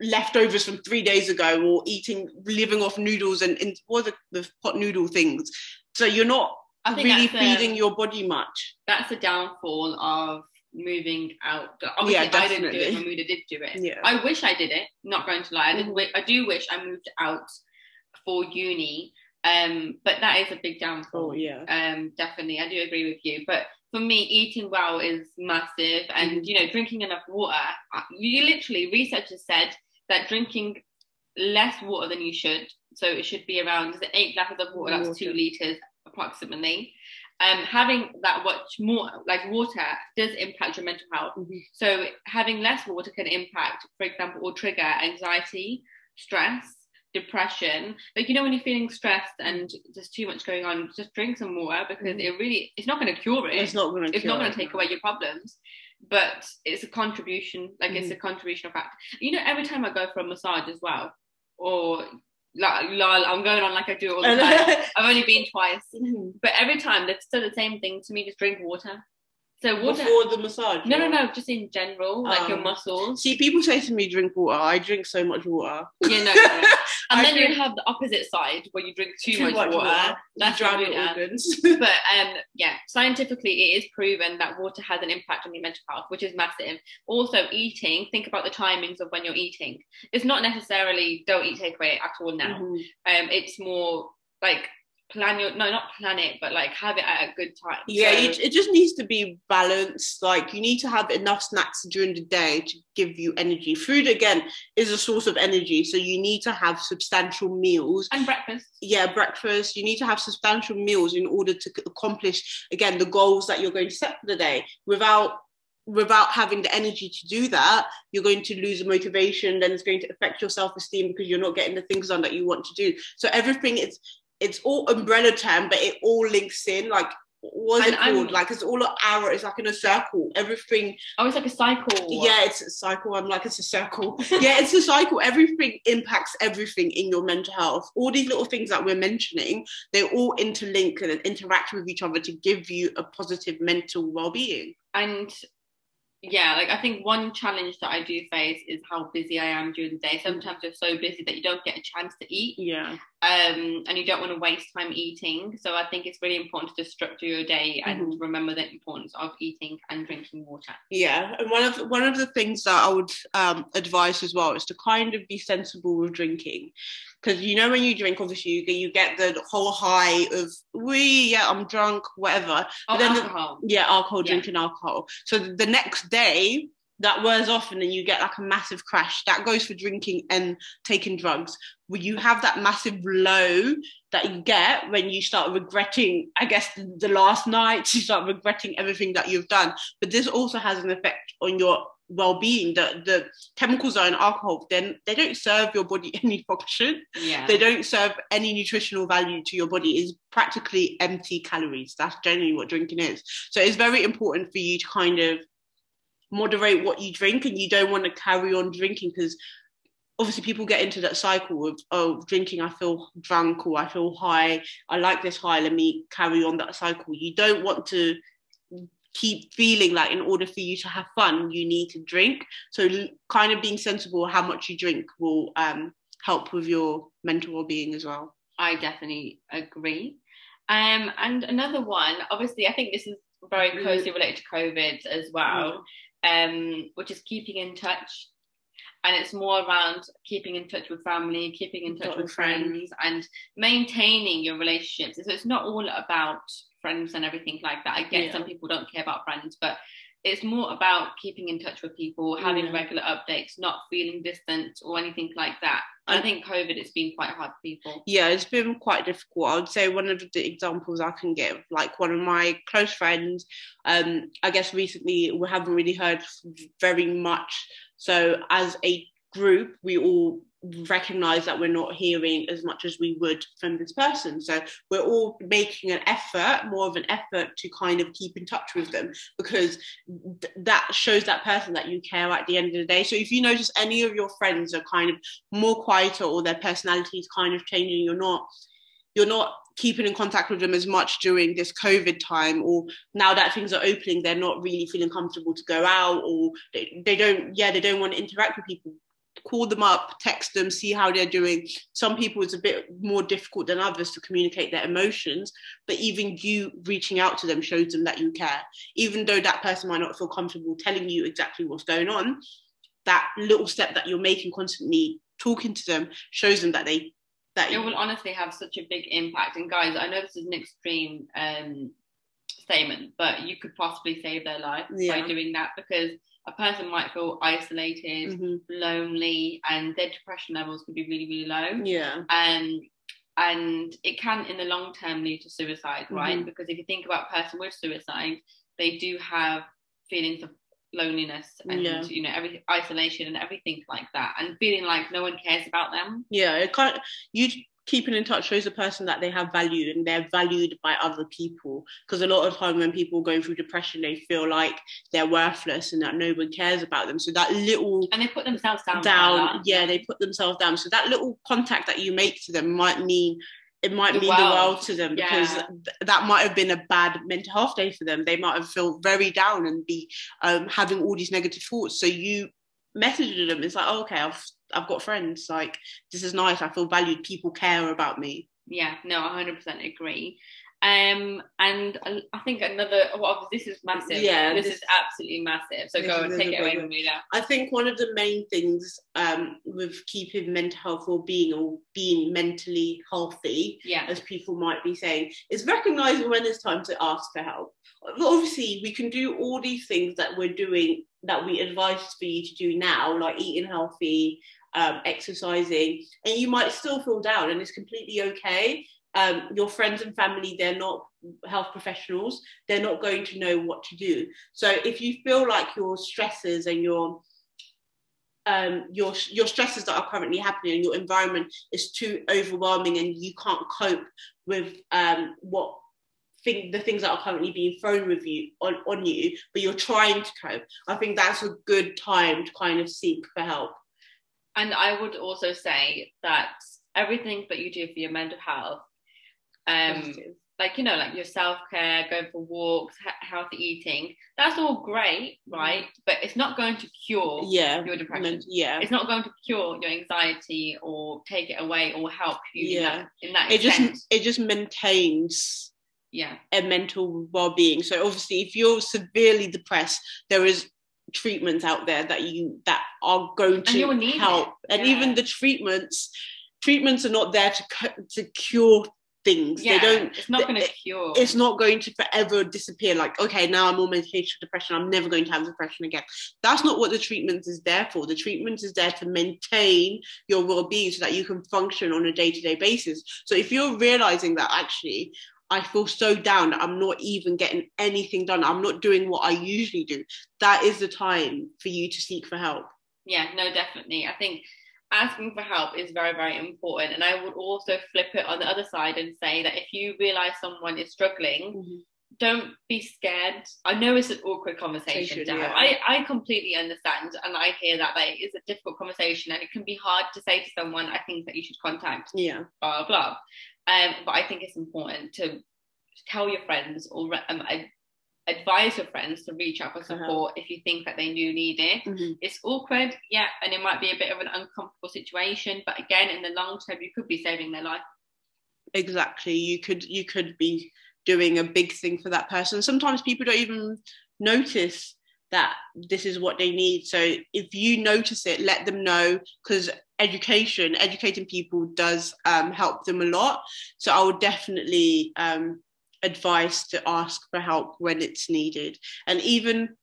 leftovers from three days ago or eating, living off noodles and, and what the, the pot noodle things. So you're not really feeding um, your body much. That's the downfall of moving out. Obviously, Yeah, I didn't do it. Mamuda did do it. Yeah. I wish I did it. Not going to lie, I, wi- I do wish I moved out for uni. Um, but that is a big downfall. Oh, yeah. Um, definitely, I do agree with you. But for me, eating well is massive, and Mhm. you know, drinking enough water. uh, You literally, researchers said that drinking less water than you should. So it should be around is it eight glasses of water, that's two liters approximately. Um, having that much more like water does impact your mental health. Mhm. So having less water can impact, for example, or trigger anxiety, stress, depression. Like you know when you're feeling stressed and there's too much going on, just drink some water because Mhm. it really it's not going to cure it. It's not going to. it's not going to take away your problems but it's a contribution like it's a Mm. contribution fact you know every time i go for a massage as well or lol, i'm going on like i do all the time. I've only been twice. Mm-hmm. But every time that's still the same thing to me just drink water so water Before the massage. no no no just in general like your Um, muscles See, people say to me, "Drink water." I drink so much water. yeah no, no, and then drink you have the opposite side where you drink too, much, water, That's drown really your organs. but um yeah scientifically it is proven that water has an impact on your mental health which is massive also eating think about the timings of when you're eating it's not necessarily don't eat takeaway at all now Mhm. um it's more like plan your no not plan it but like have it at a good time Yeah, So- it, it just needs to be balanced. Like you need to have enough snacks during the day to give you energy. Food again is a source of energy, so you need to have substantial meals. and breakfast Yeah, breakfast. You need to have substantial meals in order to accomplish again the goals that you're going to set for the day. Without without having the energy to do that, you're going to lose motivation. Then it's going to affect your self esteem because you're not getting the things done that you want to do. So everything is it's all umbrella term, but it all links in. Like what's it I'm- called? Like it's all an arrow. It's like in a circle. Everything. oh it's like a cycle Yeah, it's a cycle. I'm like it's a circle. yeah, it's a cycle. Everything impacts everything in your mental health. All these little things that we're mentioning, they all interlink and interact with each other to give you a positive mental well-being. and yeah like i think one challenge that i do face is how busy i am during the day sometimes you're so busy that you don't get a chance to eat Yeah. um, and you don't want to waste time eating. So I think it's really important to structure your day and Mhm. remember the importance of eating and drinking water. Yeah, and one of one of the things that I would um, advise as well is to kind of be sensible with drinking, because you know when you drink, obviously you get you get the whole high of we yeah I'm drunk whatever. Oh, then the- Yeah, alcohol, Yeah. drinking alcohol. So the next day that wears off and then you get like a massive crash. That goes for drinking and taking drugs. Where you have that massive low that you get when you start regretting, I guess, the, the last night, you start regretting everything that you've done. But this also has an effect on your well-being. The the chemicals are in alcohol, then they don't serve your body any function yeah. they don't serve any nutritional value to your body is practically empty calories that's generally what drinking is so it's very important for you to kind of moderate what you drink and you don't want to carry on drinking because obviously people get into that cycle of oh drinking i feel drunk or i feel high i like this high let me carry on that cycle you don't want to keep feeling like in order for you to have fun you need to drink so kind of being sensible how much you drink will um, help with your mental well-being as well I definitely agree. Um, and another one, obviously, I think this is very Mm. closely related to COVID as well, um, which is keeping in touch. And it's more around keeping in touch with family, keeping in touch with friends. friends, and maintaining your relationships. So it's not all about friends and everything like that. I get Yeah. some people don't care about friends, but it's more about keeping in touch with people, having regular updates, not feeling distant or anything like that. I think COVID, it's been quite hard for people. yeah it's been quite difficult i would say one of the examples i can give like one of my close friends um i guess recently we haven't really heard very much so as a group we all recognize that we're not hearing as much as we would from this person. So we're all making an effort more of an effort to kind of keep in touch with them because th- that shows that person that you care at the end of the day. So if you notice any of your friends are kind of more quieter or their personality is kind of changing you're not you're not keeping in contact with them as much during this covid time or now that things are opening they're not really feeling comfortable to go out or they, they don't yeah they don't want to interact with people call them up text them see how they're doing some people it's a bit more difficult than others to communicate their emotions but even you reaching out to them shows them that you care even though that person might not feel comfortable telling you exactly what's going on that little step that you're making constantly talking to them shows them that they that it will honestly have such a big impact. And guys, I know this is an extreme um, statement, but you could possibly save their life Yeah. by doing that because a person might feel isolated, Mhm. lonely, and their depression levels could be really, really low. Yeah. Um, and it can, in the long term, lead to suicide, right? Mhm. Because if you think about a person with suicide, they do have feelings of loneliness and Yeah. you know every isolation and everything like that, and feeling like no one cares about them. Yeah. It can't. You keeping in touch shows a person that they have value and they're valued by other people. Because a lot of time when people are going through depression, they feel like they're worthless and that no one cares about them. So that little And they put themselves down. down yeah they put themselves down so that little contact that you make to them might mean it might The mean the world. world to them because Yeah. th- that might have been a bad mental health day for them they might have felt very down and be um, having all these negative thoughts so you messaged them it's like oh, okay i've i've got friends like this is nice i feel valued people care about me Yeah, no, 100% agree. Um, and I think another, well, this is massive. Yeah, this, this- is absolutely massive. So go and take it away from me now. I think one of the main things um, with keeping mental health or being or being mentally healthy Yeah, as people might be saying, is recognizing when it's time to ask for help. Obviously, we can do all these things that we're doing that we advise for you to do now, like eating healthy, um, exercising, and you might still feel down, and it's completely okay. Um, your friends and family, they're not health professionals, they're not going to know what to do. So if you feel like your stresses and your um, your your stresses that are currently happening and your environment is too overwhelming and you can't cope with um, what thing the things that are currently being thrown with you on, on you, but you're trying to cope. I think that's a good time to kind of seek for help. And I would also say that everything that you do for your mental health, um, like you know, like your self care, going for walks, he- healthy eating, that's all great, right? But it's not going to cure yeah, your depression. yeah. It's not going to cure your anxiety or take it away or help you in Yeah. that, in that It extent. just it just maintains yeah, a mental well-being. So obviously, if you're severely depressed, there is treatments out there that you that are going And to need help. And even the treatments, treatments are not there to to cure things. yeah. They don't. it's not going to cure. It's not going to forever disappear. Like, okay, now I'm on medication for depression. I'm never going to have depression again. That's not what the treatment is there for. The treatment is there to maintain your well-being so that you can function on a day-to-day basis. So if you're realizing that actually I feel so down that I'm not even getting anything done. I'm not doing what I usually do. That is the time for you to seek for help. yeah no definitely i think asking for help is very very important and i would also flip it on the other side and say that if you realize someone is struggling mm-hmm. don't be scared i know it's an awkward conversation Conversation, to have. yeah. I, I completely understand and i hear that it is a difficult conversation and it can be hard to say to someone i think that you should contact Yeah. blah blah blah um, but i think it's important to tell your friends or um, advise your friends to reach out for help. support if you think that they do need it it's awkward, yeah, and it might be a bit of an uncomfortable situation, but again, in the long term, you could be saving their life. Exactly. You could you could be doing a big thing for that person. Sometimes people don't even notice that this is what they need. So if you notice it, let them know because education, educating people does um, help them a lot. So I would definitely um, advise to ask for help when it's needed. And even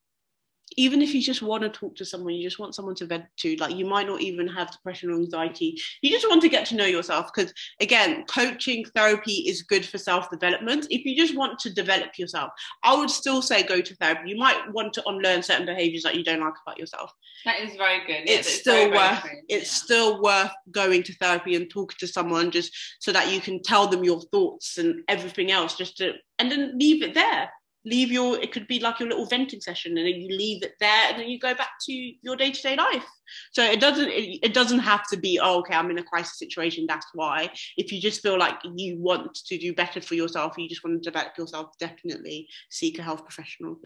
even if you just want to talk to someone, you just want someone to vent to, like you might not even have depression or anxiety. You just want to get to know yourself because again, coaching therapy is good for self development. If you just want to develop yourself, I would still say go to therapy. You might want to unlearn certain behaviors that you don't like about yourself. That is very good. Yeah, it's still very, very worth true. it's Yeah. still worth going to therapy and talking to someone just so that you can tell them your thoughts and everything else just to and then leave it there leave your it could be like your little venting session and then you leave it there and then you go back to your day-to-day life so it doesn't it, it doesn't have to be oh, okay i'm in a crisis situation that's why if you just feel like you want to do better for yourself you just want to develop yourself definitely seek a health professional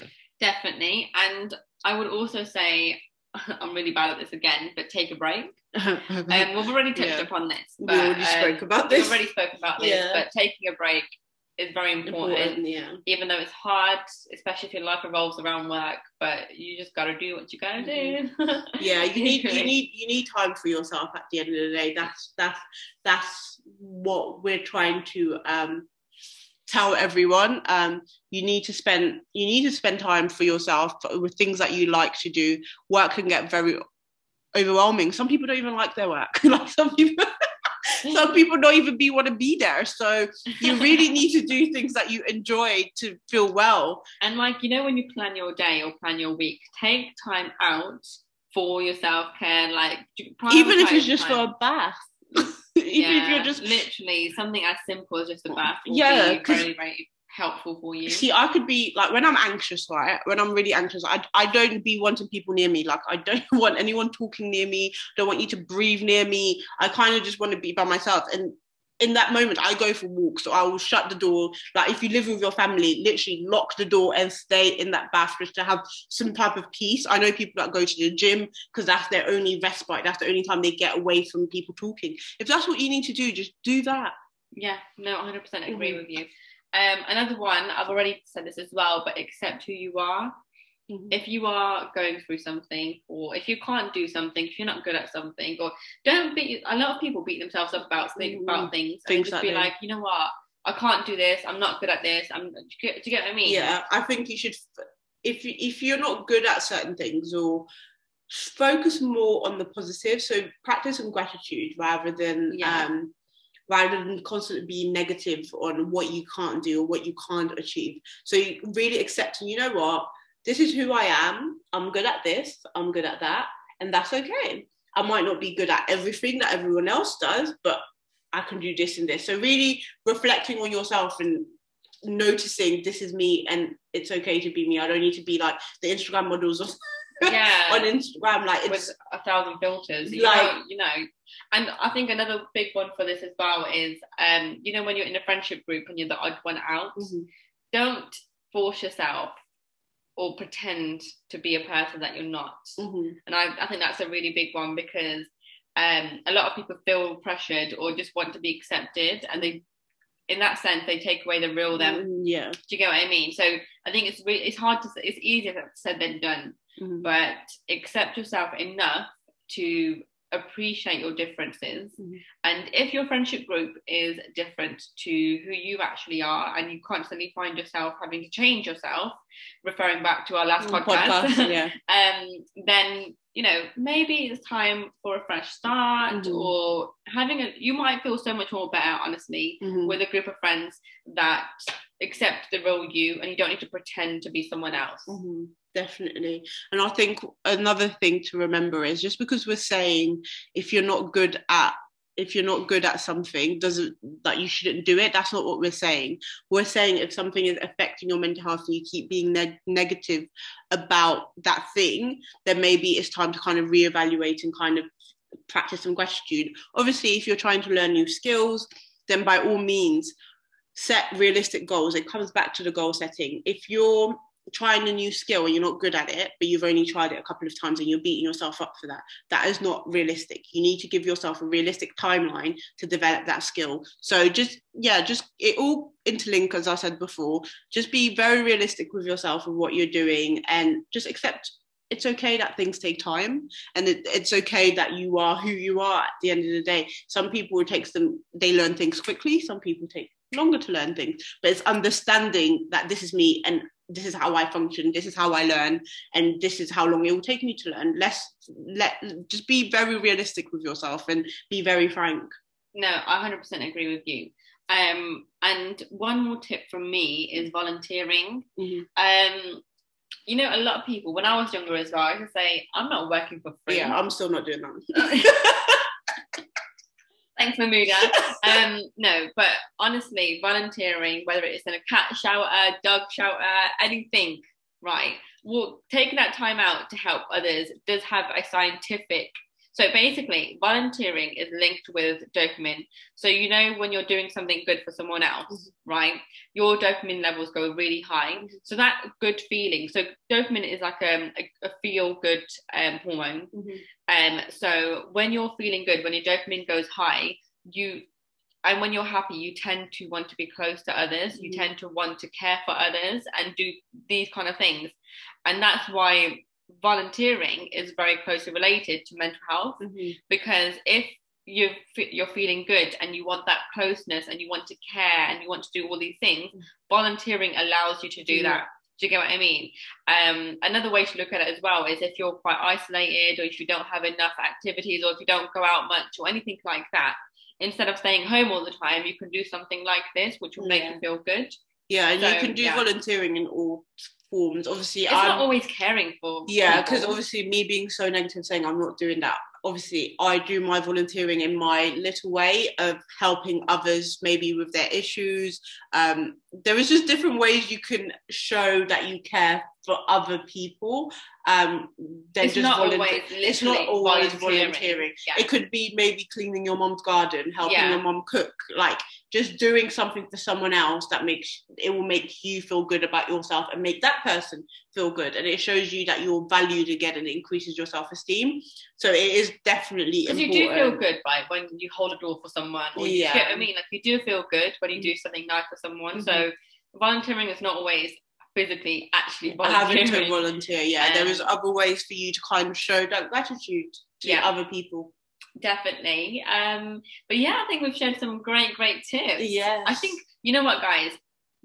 Definitely. And I would also say, I'm really bad at this again, but take a break. Um, we've already touched Yeah. upon this. we But, already um, spoke about We've already spoken about this, Yeah. but taking a break is very important. important yeah. Even though it's hard, especially if your life revolves around work, but you just gotta do what you gotta do. yeah you need you need you need time for yourself at the end of the day. That's that's that's what we're trying to um tell everyone. Um, you need to spend you need to spend time for yourself with things that you like to do. Work can get very overwhelming. Some people don't even like their work. Like some people some people don't even be want to be there. So you really need to do things that you enjoy to feel well. And like you know when you plan your day or plan your week take time out for your self-care like even if it's just time. for a bath. Even yeah, if you're just literally something as simple as just a bath yeah very very helpful for you see i could be like when i'm anxious right when i'm really anxious i, I don't be wanting people near me like i don't want anyone talking near me don't want you to breathe near me i kind of just want to be by myself and in that moment, I go for walks, so I will shut the door. Like if you live with your family, literally lock the door and stay in that bath just to have some type of peace. I know people that go to the gym because that's their only respite. That's the only time they get away from people talking. If that's what you need to do, just do that. Yeah, no, 100% agree mm-hmm. with you. Um, another one, I've already said this as well, but accept who you are. Mm-hmm. If you are going through something, or if you can't do something, if you're not good at something, or don't beat. A lot of people beat themselves up about mm-hmm. about things, and just be like, you know what, I can't do this. I'm not good at this. I'm. Do you, get, do you get what I mean? Yeah, I think you should. If if you're not good at certain things, or focus more on the positive. So practice some gratitude rather than yeah. um, rather than constantly being negative on what you can't do or what you can't achieve. So really accepting, you know what, this is who I am. I'm good at this, I'm good at that, and that's okay. I might not be good at everything that everyone else does, but I can do this and this. So really reflecting on yourself and noticing this is me and it's okay to be me. I don't need to be like the Instagram models yeah. on Instagram, like with a thousand filters. You like know, you know. And I think another big one for this as well is um, you know, when you're in a friendship group and you're the odd one out, mm-hmm. don't force yourself or pretend to be a person that you're not. Mm-hmm. And I, I think that's a really big one because um, a lot of people feel pressured or just want to be accepted and they in that sense they take away the real them mm, yeah do you get what i mean so i think it's really it's hard to say it's easier said than done mm-hmm. but accept yourself enough to appreciate your differences. Mm-hmm. And if your friendship group is different to who you actually are, and you constantly find yourself having to change yourself, referring back to our last mm, podcast, podcast yeah. um, then you know maybe it's time for a fresh start mm-hmm. or having a you might feel so much more better honestly mm-hmm. with a group of friends that accept the real you and you don't need to pretend to be someone else mm-hmm definitely. And i think another thing to remember is just because we're saying if you're not good at if you're not good at something doesn't that you shouldn't do it that's not what we're saying. We're saying if something is affecting your mental health and you keep being neg- negative about that thing then maybe it's time to kind of reevaluate and kind of practice some gratitude. Obviously if you're trying to learn new skills then by all means set realistic goals. It comes back to the goal setting. If you're trying a new skill and you're not good at it, but you've only tried it a couple of times and you're beating yourself up for that. That is not realistic. You need to give yourself a realistic timeline to develop that skill. So just yeah, just it all interlink as I said before. Just be very realistic with yourself and what you're doing and just accept it's okay that things take time and it, it's okay that you are who you are at the end of the day some people takes them they learn things quickly some people take longer to learn things but it's understanding that this is me and this is how I function, this is how I learn, and this is how long it will take me to learn. Let's let just be very realistic with yourself and be very frank. No, I 100% agree with you. Um, and one more tip from me is volunteering. Mm-hmm. Um, you know, a lot of people, when I was younger as well, I could say, I'm not working for free. Yeah, I'm still not doing that. Thanks, Mamuda. um, no, but honestly, volunteering, whether it's in a cat shelter, dog shelter, anything, right? Well, taking that time out to help others does have a scientific so basically, volunteering is linked with dopamine. So you know when you're doing something good for someone else, mm-hmm. right? Your dopamine levels go really high. Mm-hmm. So that good feeling. So dopamine is like um, a, a feel good um, hormone. Mm-hmm. Um, so when you're feeling good, when your dopamine goes high, you and when you're happy you tend to want to be close to others mm-hmm. you tend to want to care for others and do these kind of things and that's why volunteering is very closely related to mental health mm-hmm. because if you you're feeling good and you want that closeness and you want to care and you want to do all these things volunteering allows you to do Yeah. that do you get what i mean um, another way to look at it as well is if you're quite isolated or if you don't have enough activities or if you don't go out much or anything like that instead of staying home all the time you can do something like this which will make Yeah. you feel good Yeah, and you can do yeah. volunteering in all forms. Obviously, it's I'm not always caring for yeah, because obviously me being so negative, saying I'm not doing that. Obviously, I do my volunteering in my little way of helping others, maybe with their issues. Um, there is just different ways you can show that you care for other people. Um, than it's just not volunteer- always It's not always volunteering. volunteering. Yeah. It could be maybe cleaning your mom's garden, helping Yeah. your mom cook, like just doing something for someone else that makes it will make you feel good about yourself and make that person feel good. And it shows you that you're valued again and it increases your self esteem. So it is definitely Because you do feel good, right, when you hold a door for someone, or you Yeah. get what I mean. Like you do feel good when you do something nice for someone. So volunteering is not always physically actually Having volunteering. to volunteer, yeah. there is Um, other ways for you to kind of show that gratitude to Yeah. other people. Definitely. Um, but yeah, I think we've shared some great, great tips. Yeah. I think you know what, guys.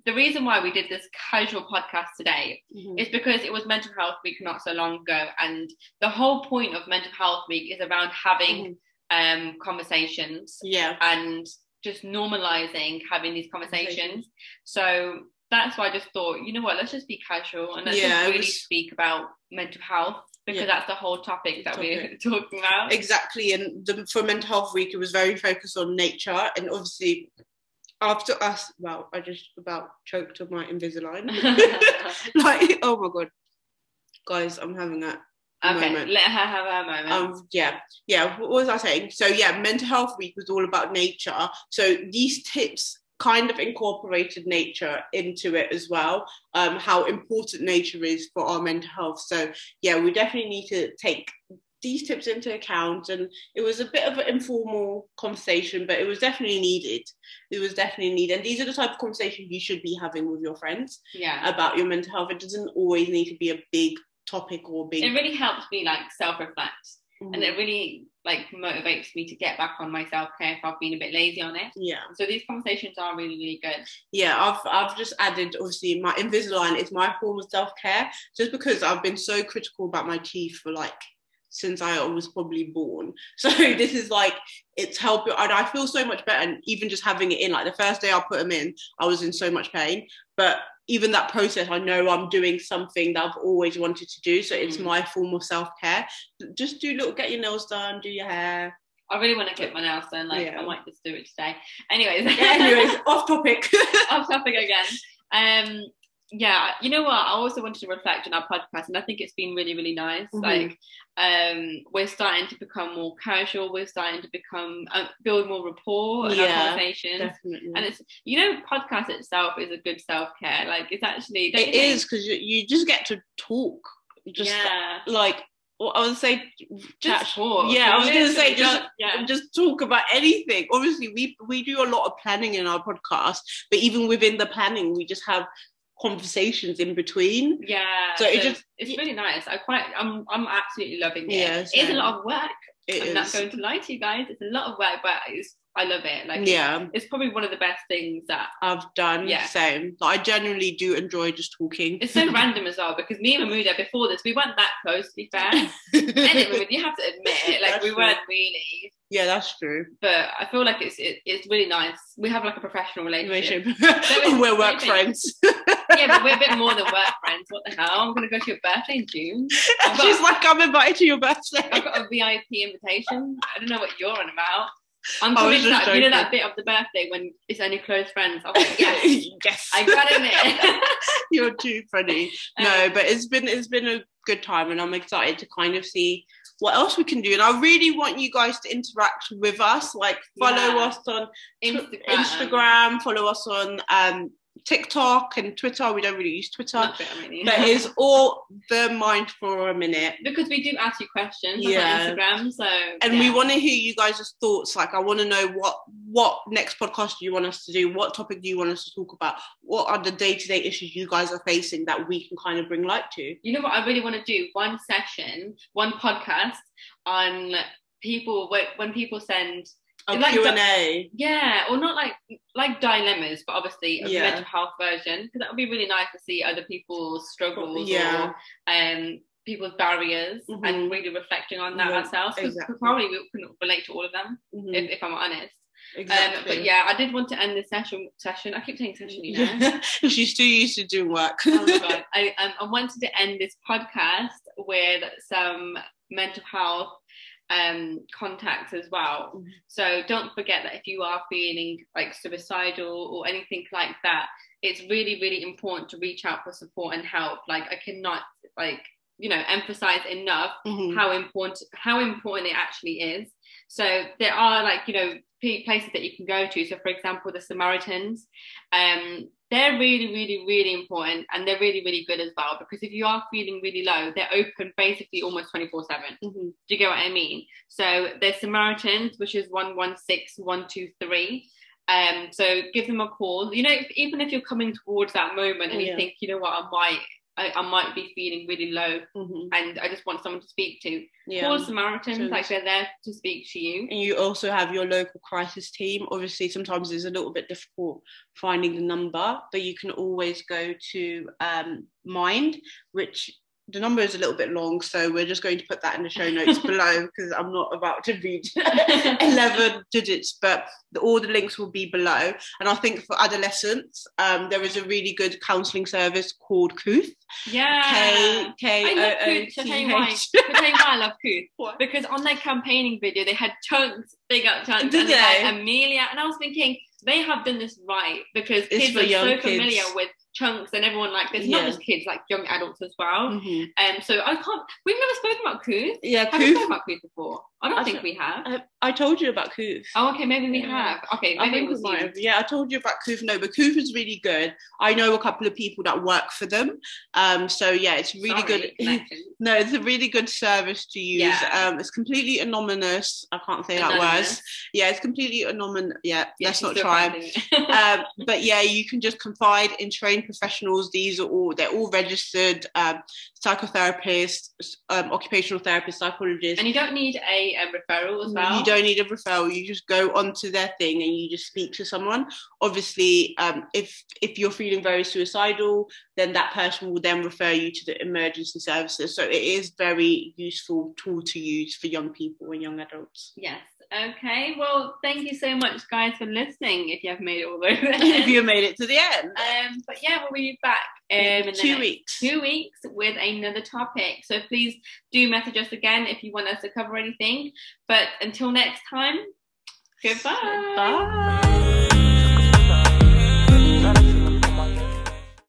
The reason why we did this casual podcast today Mhm. is because it was Mental Health Week not so long ago, and the whole point of Mental Health Week is around having um, conversations Yeah. and just normalizing having these conversations. So that's why I just thought, you know what, let's just be casual and let's Yeah, just really was- speak about mental health because Yeah. that's the whole topic that we're talking about. Exactly, and the, for Mental Health Week, it was very focused on nature, and obviously, after us, well, I just about choked on my Invisalign. like, oh my god, guys, I'm having a okay, moment. let her have her moment. Um, yeah, yeah. What was I saying? So yeah, Mental Health Week was all about nature. So these tips kind of incorporated nature into it as well. Um, how important nature is for our mental health. So yeah, we definitely need to take these tips into account. And it was a bit of an informal conversation, but it was definitely needed. It was definitely needed. And these are the type of conversations you should be having with your friends yeah. about your mental health. It doesn't always need to be a big topic or big. It really helps me like self-reflect Mhm. and it really like motivates me to get back on my self-care if I've been a bit lazy on it. yeah. So these conversations are really, really good. yeah, I've I've just added obviously my Invisalign is my form of self care just because I've been so critical about my teeth for like since I was probably born. So this is like it's helping, and I feel so much better. And even just having it in, like the first day I put them in, I was in so much pain. But even that process, I know I'm doing something that I've always wanted to do. So it's Mm. my form of self care. Just do little, get your nails done, do your hair. I really want to get my nails done. Like Yeah. I might just do it today. Anyways, Anyways, off topic. off topic again. Um, yeah, you know what? I also wanted to reflect on our podcast, and I think it's been really, really nice. Mhm. Like, um, we're starting to become more casual. We're starting to become uh, build more rapport in our Yeah, conversations. Definitely. And it's you know, podcast itself is a good self care. Like, it's actually It is because you, you just get to talk. Just yeah, like well, I would say, just talk. Yeah, I was gonna say just yeah. just talk about anything. Obviously, we we do a lot of planning in our podcast, but even within the planning, we just have conversations in between. Yeah, So it just- it's really nice. I quite, I'm, I'm absolutely loving it. Yeah, it's a lot of work. It I'm not going to lie to you guys. It's a lot of work, but it's, I love it. Like, yeah, it's probably one of the best things that I've done Yeah. same. Like, I generally do enjoy just talking. it's so random as well because me and Mamuda before this we weren't that close to be fair. anyway, you have to admit it, like That's we true. weren't really. yeah, that's true. But I feel like it's it, it's really nice. We have like a professional relationship. is We're work friends. yeah, but we're a bit more than work friends. What the hell? I'm gonna go to your birthday in June. I've like, I'm invited to your birthday. I've got a VIP invitation. I don't know what you're on about. I'm just that, you know that bit of the birthday when it's only close friends. I like, yes, yes. I got in it. You're too funny. No, Um, but it's been it's been a good time, and I'm excited to kind of see what else we can do. And I really want you guys to interact with us, like follow Yeah. us on Instagram. Instagram, follow us on um, TikTok and Twitter. We don't really use Twitter, Not bit, I mean. but it's all the mind for a minute. because we do ask you questions Yeah. on Instagram, so And yeah. we want to hear you guys' thoughts. Like, I want to know what what next podcast do you want us to do? What topic do you want us to talk about? What are the day to day issues you guys are facing that we can kind of bring light to? You know what I really want to do? One session, one podcast on people when, when people send A like Q&A. yeah, or not like like dilemmas, but obviously a Yeah. mental health version because that would be really nice to see other people's struggles Yeah. or um people's barriers Mhm. and really reflecting on that Yeah, ourselves because exactly. probably we couldn't relate to all of them Mhm, if, if I'm honest. exactly. Um, but yeah, I did want to end this session. Session. I keep saying session, you know. She's too used to doing work. oh my god! I um, I wanted to end this podcast with some mental health um contacts as well. So don't forget that if you are feeling like suicidal or anything like that, it's really really important to reach out for support and help. Like I cannot like you know emphasize enough Mhm. how important how important it actually is. So there are like you know places that you can go to. So for example, the Samaritans, um, they're really really really important and they're really really good as well because if you are feeling really low, they're open basically almost twenty four seven. Mhm. Do you get what I mean? So there's Samaritans, which is one one six one two three. Um, so give them a call. You know, if, even if you're coming towards that moment and you think, you know what, I might, I, I might be feeling really low, Mhm. and I just want someone to speak to. Yeah. Call Samaritans, So like they're there to speak to you. And you also have your local crisis team. Obviously, sometimes it's a little bit difficult finding the number, but you can always go to um, Mind, which the number is a little bit long, so we're just going to put that in the show notes below because I'm not about to read 11 digits, but the, all the links will be below. And I think for adolescents, um, there is a really good counselling service called Kooth. Yeah. K K O love O Kooth. T I'll tell you why. H. I'll tell you why I love Kooth. Because on their campaigning video, they had Chunkz, big up Chunkz, Did and they? Amelia. And I was thinking, they have done this right because It's kids are so familiar with Chunkz and everyone like this. Yeah. Not just kids, like young adults as well. Mhm. Um, so I can't. We've never spoken about Kooth. Yeah, Have we spoken about Kooth before? I don't I think th- we have. I, I told you about Kooth. Oh, okay, maybe we Yeah. have. Okay, I think we might have. Yeah, I told you about Kooth. No, but Kooth is really good. I know a couple of people that work for them. Um, so yeah, it's really Sorry, good. No, it's a really good service to use. Yeah. Um, it's completely anonymous. I can't say that Anonymous. word. Yeah, it's completely anonymous. Yeah, Yeah, let's not try. um, but yeah, you can just confide in trained professionals. These are all they're all registered um, psychotherapists, um, occupational therapists, psychologists. and you don't need a, um referral as well. You don't need a referral. You just go onto their thing and you just speak to someone. Obviously, um, if if you're feeling very suicidal, then that person will then refer you to the emergency services. So it is very useful tool to use for young people and young adults. Yes. Okay. Well, thank you so much, guys, for listening. If you have made it all the way if you made it to the end, Um, but yeah, we'll be back um, in two weeks. two weeks with another topic. So please do message us again if you want us to cover anything. But until next time, goodbye. Bye.